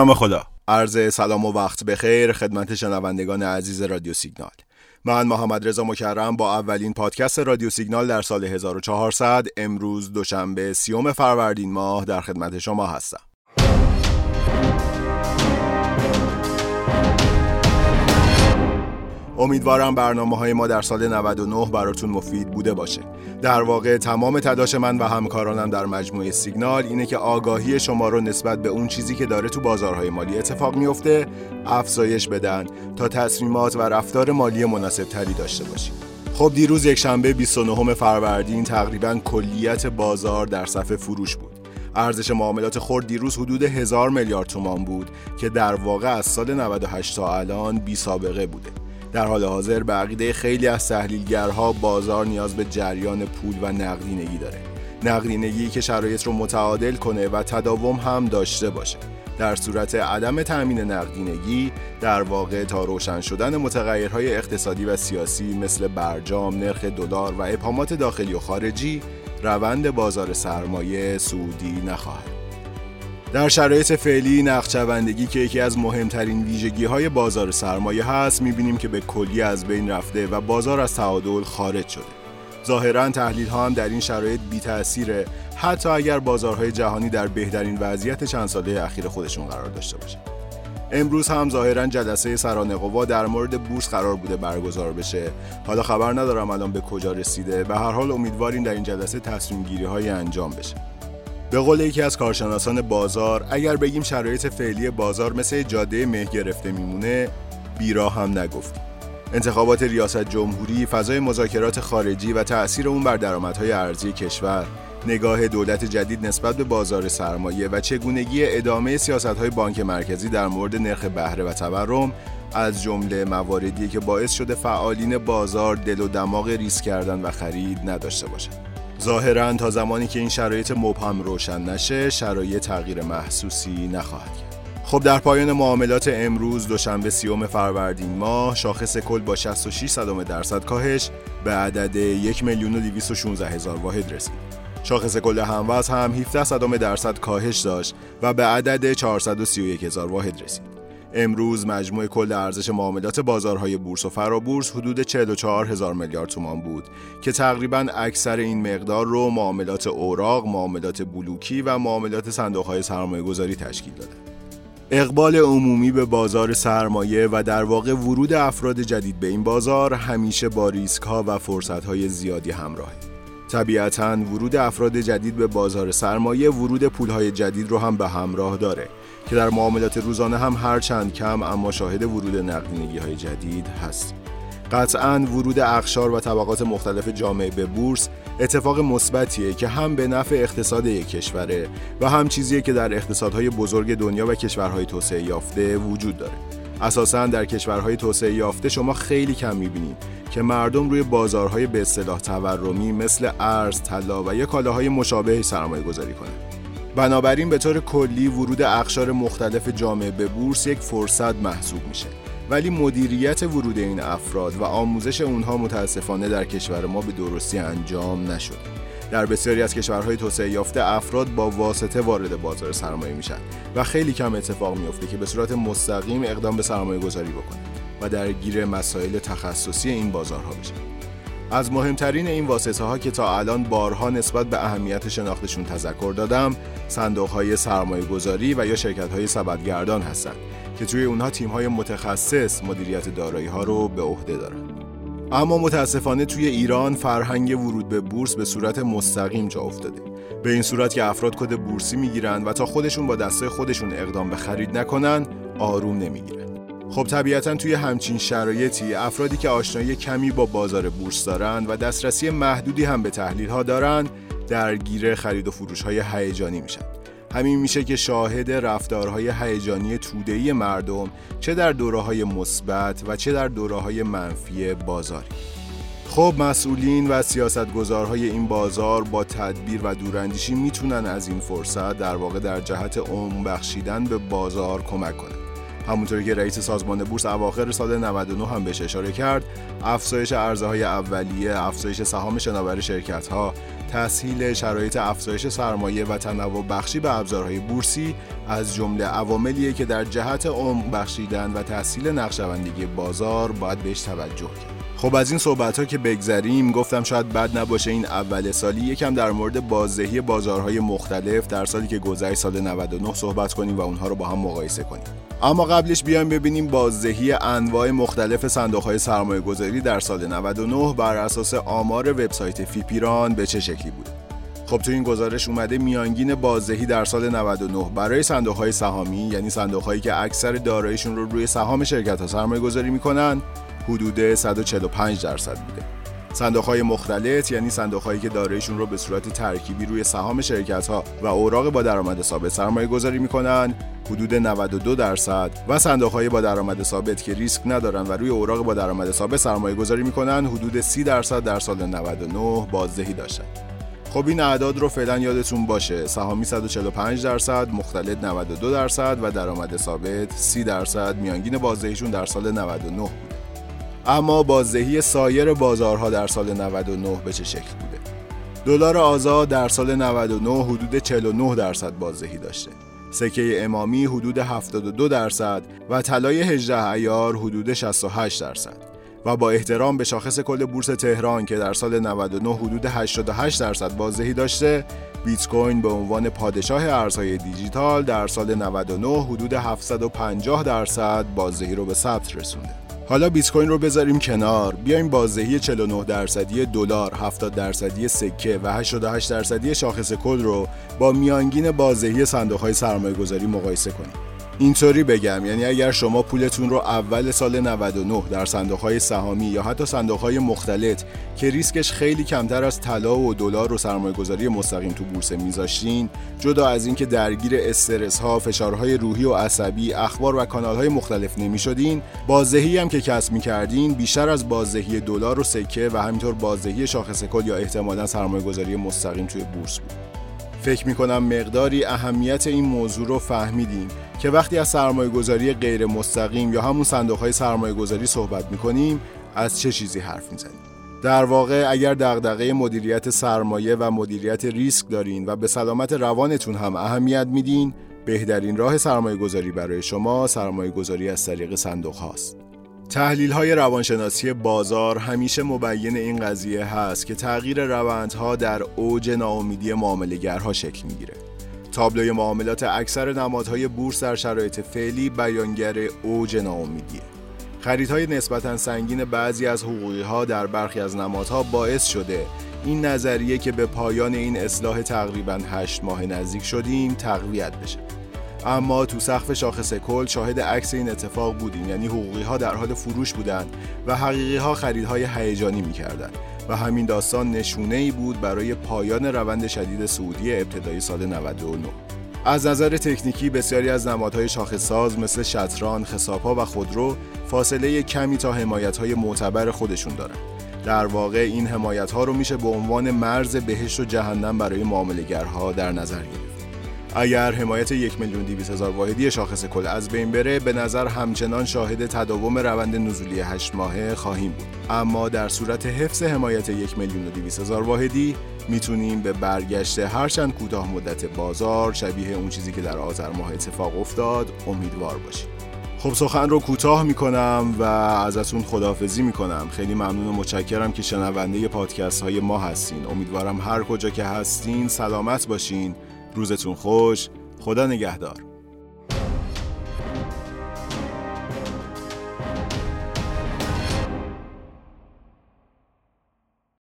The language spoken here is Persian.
نام خدا. عرض سلام و وقت بخیر خدمت شنوندگان عزیز رادیو سیگنال. من محمد رضا مکرم با اولین پادکست رادیو سیگنال در سال 1400 امروز دوشنبه سیوم فروردین ماه در خدمت شما هستم. امیدوارم برنامه های ما در سال 99 براتون مفید بوده باشه. در واقع تمام تلاش من و همکارانم در مجموعه سیگنال اینه که آگاهی شما رو نسبت به اون چیزی که داره تو بازارهای مالی اتفاق میفته افزایش بدن تا تصمیمات و رفتار مالی مناسب تری داشته باشید. خب دیروز یک شنبه 29 فروردین تقریبا کلیت بازار در صف فروش بود. ارزش معاملات خرد دیروز حدود هزار میلیارد تومان بود که در واقع از سال 98 تا الان بی سابقه بوده. در حال حاضر به عقیده خیلی از تحلیلگرها بازار نیاز به جریان پول و نقدینگی داره. نقدینگی که شرایط رو متعادل کنه و تداوم هم داشته باشه. در صورت عدم تأمین نقدینگی در واقع تا روشن شدن متغیرهای اقتصادی و سیاسی مثل برجام، نرخ دلار و ابهامات داخلی و خارجی روند بازار سرمایه سعودی نخواهد در شرایط فعلی نقدشوندگی که یکی از مهمترین ویژگی های بازار سرمایه هست می‌بینیم که به کلی از بین رفته و بازار از تعادل خارج شده. ظاهرا تحلیل ها هم در این شرایط بی تأثیره حتی اگر بازارهای جهانی در بهترین وضعیت چند ساله اخیر خودشون قرار داشته باشه امروز هم ظاهرا جلسه سران قوا در مورد بورس قرار بوده برگزار بشه. حالا خبر ندارم الان به کجا رسیده به هر حال امیدواریم در این جلسه تصمیم گیری های انجام بشه. به قول یکی از کارشناسان بازار اگر بگیم شرایط فعلی بازار مثل جاده مه گرفته میمونه بیرا هم نگفتیم انتخابات ریاست جمهوری، فضای مذاکرات خارجی و تأثیر اون بر درآمدهای ارزی کشور، نگاه دولت جدید نسبت به بازار سرمایه و چگونگی ادامه سیاستهای بانک مرکزی در مورد نرخ بهره و تورم از جمله مواردی که باعث شده فعالین بازار دل و دماغ ریسک کردن و خرید نداشته باشند. ظاهرا تا زمانی که این شرایط مبهم روشن نشه شرایط تغییر محسوسی نخواهد کرد خب در پایان معاملات امروز دوشنبه سیوم فروردین ماه شاخص کل با 66 صدم درصد کاهش به عدد 1 میلیون و 216 هزار واحد رسید. شاخص کل هموز هم 17 صدم درصد کاهش داشت و به عدد 431 هزار واحد رسید. امروز مجموع کل ارزش معاملات بازارهای بورس و فرابورس حدود 44 هزار میلیارد تومان بود که تقریبا اکثر این مقدار رو معاملات اوراق، معاملات بلوکی و معاملات صندوقهای سرمایه گذاری تشکیل داده. اقبال عمومی به بازار سرمایه و در واقع ورود افراد جدید به این بازار همیشه با ریسک ها و فرصت های زیادی همراهه. طبیعتا ورود افراد جدید به بازار سرمایه ورود پولهای جدید رو هم به همراه داره که در معاملات روزانه هم هر چند کم اما شاهد ورود نقدینگی های جدید هست. قطعا ورود اخشار و طبقات مختلف جامعه به بورس اتفاق مثبتیه که هم به نفع اقتصاد یک کشوره و هم چیزیه که در اقتصادهای بزرگ دنیا و کشورهای توسعه یافته وجود داره. اساسا در کشورهای توسعه یافته شما خیلی کم می‌بینید که مردم روی بازارهای به اصطلاح تورمی مثل ارز، طلا و یا کالاهای مشابه سرمایه گذاری کنند. بنابراین به طور کلی ورود اقشار مختلف جامعه به بورس یک فرصت محسوب میشه ولی مدیریت ورود این افراد و آموزش اونها متاسفانه در کشور ما به درستی انجام نشد. در بسیاری از کشورهای توسعه یافته افراد با واسطه وارد بازار سرمایه میشن و خیلی کم اتفاق میفته که به صورت مستقیم اقدام به سرمایه گذاری بکنند و درگیر مسائل تخصصی این بازارها بشن. از مهمترین این واسطه ها که تا الان بارها نسبت به اهمیت شناختشون تذکر دادم صندوق های سرمایه گذاری و یا شرکت های سبدگردان هستند که توی اونها تیم های متخصص مدیریت دارایی ها رو به عهده دارن اما متاسفانه توی ایران فرهنگ ورود به بورس به صورت مستقیم جا افتاده. به این صورت که افراد کد بورسی می‌گیرن و تا خودشون با دسته خودشون اقدام به خرید نکنن آروم نمی‌گیرن. خب طبیعتا توی همچین شرایطی افرادی که آشنایی کمی با بازار بورس دارند و دسترسی محدودی هم به تحلیل ها دارند درگیر خرید و فروش های هیجانی میشن. همین میشه که شاهد رفتارهای هیجانی توده‌ای مردم چه در دوره های مثبت و چه در دوره های منفی بازاری. خب مسئولین و سیاستگزارهای این بازار با تدبیر و دوراندیشی می‌تونن از این فرصت در واقع در جهت عمر بخشیدن به بازار کمک کنند. همونطوری که رئیس سازمان بورس اواخر سال 99 هم بهش اشاره کرد افزایش ارزهای اولیه افزایش سهام شناور شرکت ها تسهیل شرایط افزایش سرمایه و تنوع بخشی به ابزارهای بورسی از جمله عواملیه که در جهت عمق بخشیدن و تحصیل نقشبندگی بازار باید بهش توجه کرد. خب از این صحبت ها که بگذریم گفتم شاید بد نباشه این اول سالی. یکم در مورد بازدهی بازارهای مختلف در سالی که گذشت سال 99 صحبت کنیم و اونها رو با هم مقایسه کنیم. اما قبلش بیایم ببینیم بازدهی انواع مختلف صندوق های سرمایه گذاری در سال 99 بر اساس آمار وبسایت فیپیران به چه شکلی بود؟ خب تو این گزارش اومده میانگین بازدهی در سال 99 برای صندوق های سهامی یعنی صندوق هایی که اکثر داراییشون رو روی سهام شرکت ها سرمایه گذاری می‌کنن حدود 145 درصد بوده. صندوق های مختلط یعنی صندوق هایی که داراییشون رو به صورت ترکیبی روی سهام شرکت ها و اوراق با درآمد ثابت سرمایه گذاری حدود 92 درصد. و صندوق های با درآمد ثابت که ریسک ندارن و روی اوراق با درآمد ثابت سرمایه گذاری حدود 30 درصد در سال 99 بازدهی داشتن. خب این اعداد رو فعلا یادتون باشه. سهامی 145 درصد مختلط 92 درصد و درآمد ثابت 30 درصد. میانگین بازدهیشون در سال 99 بود. اما بازدهی سایر بازارها در سال 99 به چه شکل بوده؟ دلار آزاد در سال 99 حدود 49 درصد بازدهی داشته. سکه امامی حدود 72 درصد و طلای 18 ایار حدود 68 درصد. و با احترام به شاخص کل بورس تهران که در سال 99 حدود 88 درصد بازدهی داشته بیت کوین به عنوان پادشاه ارزهای دیجیتال در سال 99 حدود 750 درصد بازدهی رو به ثبت رسونده. حالا بیت کوین رو بذاریم کنار. بیایم بازدهی 49 درصدی دلار 70 درصدی سکه و 88 درصدی شاخص کل رو با میانگین بازدهی صندوق های سرمایه گذاری مقایسه کنیم. اینطوری بگم یعنی اگر شما پولتون رو اول سال 99 در صندوق های سهامی یا حتی صندوق های مختلط که ریسکش خیلی کمتر از طلا و دلار و سرمایه گذاری مستقیم تو بورس میذاشتین جدا از اینکه درگیر استرس ها فشارهای روحی و عصبی اخبار و کانال های مختلف نمی‌شدین بازدهی هم که کسب می‌کردین بیشتر از بازدهی دلار و سکه و همینطور بازدهی شاخص کل یا احتمالا سرمایه گذاری مستقیم توی بورس بود. فکر می‌کنم مقداری اهمیت این موضوع رو فهمیدیم که وقتی از سرمایه گذاری غیر مستقیم یا همون صندوق های سرمایه گذاری صحبت می‌کنیم از چه چیزی حرف می‌زنیم؟ در واقع اگر دغدغه مدیریت سرمایه و مدیریت ریسک دارین و به سلامت روانتون هم اهمیت میدین بهترین راه سرمایه گذاری برای شما سرمایه گذاری از طریق صندوق هاست تحلیل های روانشناسی بازار همیشه مبین این قضیه هست که تغییر روندها در اوج ناامیدی معاملهگرها شکل می‌گیره. تابلوی معاملات اکثر نمادهای بورس در شرایط فعلی بیانگر اوج ناامیدیه خریدهای نسبتا سنگین بعضی از حقوقی ها در برخی از نمادها باعث شده این نظریه که به پایان این اصلاح تقریبا 8 ماه نزدیک شدیم تقویت بشه. اما تو سقف شاخص کل شاهد عکس این اتفاق بودیم یعنی حقوقی ها در حال فروش بودند و حقیقی ها خریدهای هیجانی می‌کردند و همین داستان نشونه ای بود برای پایان روند شدید سعودی ابتدای سال 99 از نظر تکنیکی بسیاری از نمادهای ساز مثل شطران، خسابها و خودرو فاصله کمی تا حمایتهای معتبر خودشون دارند. در واقع این حمایت ها رو میشه به عنوان مرز بهشت و جهنم برای معاملهگرها در نظر گرفت. اگر حمایت یک میلیون دیویس هزار واحدی شاخص کل از بین بره به نظر همچنان شاهد تداوم روند نزولی هشت ماهه خواهیم بود. اما در صورت حفظ حمایت یک میلیون و هزار واحدی می‌تونیم به برگشت هرچند کوتاه مدت بازار شبیه اون چیزی که در آذر ماه اتفاق افتاد امیدوار باشیم. خب سخن رو کوتاه می‌کنم و ازتون خداحافظی می‌کنم. خیلی ممنون و متشکرم که شنونده پادکست های ما هستین. امیدوارم هر کجا که هستین سلامت باشین. روزتون خوش. خدا نگهدار.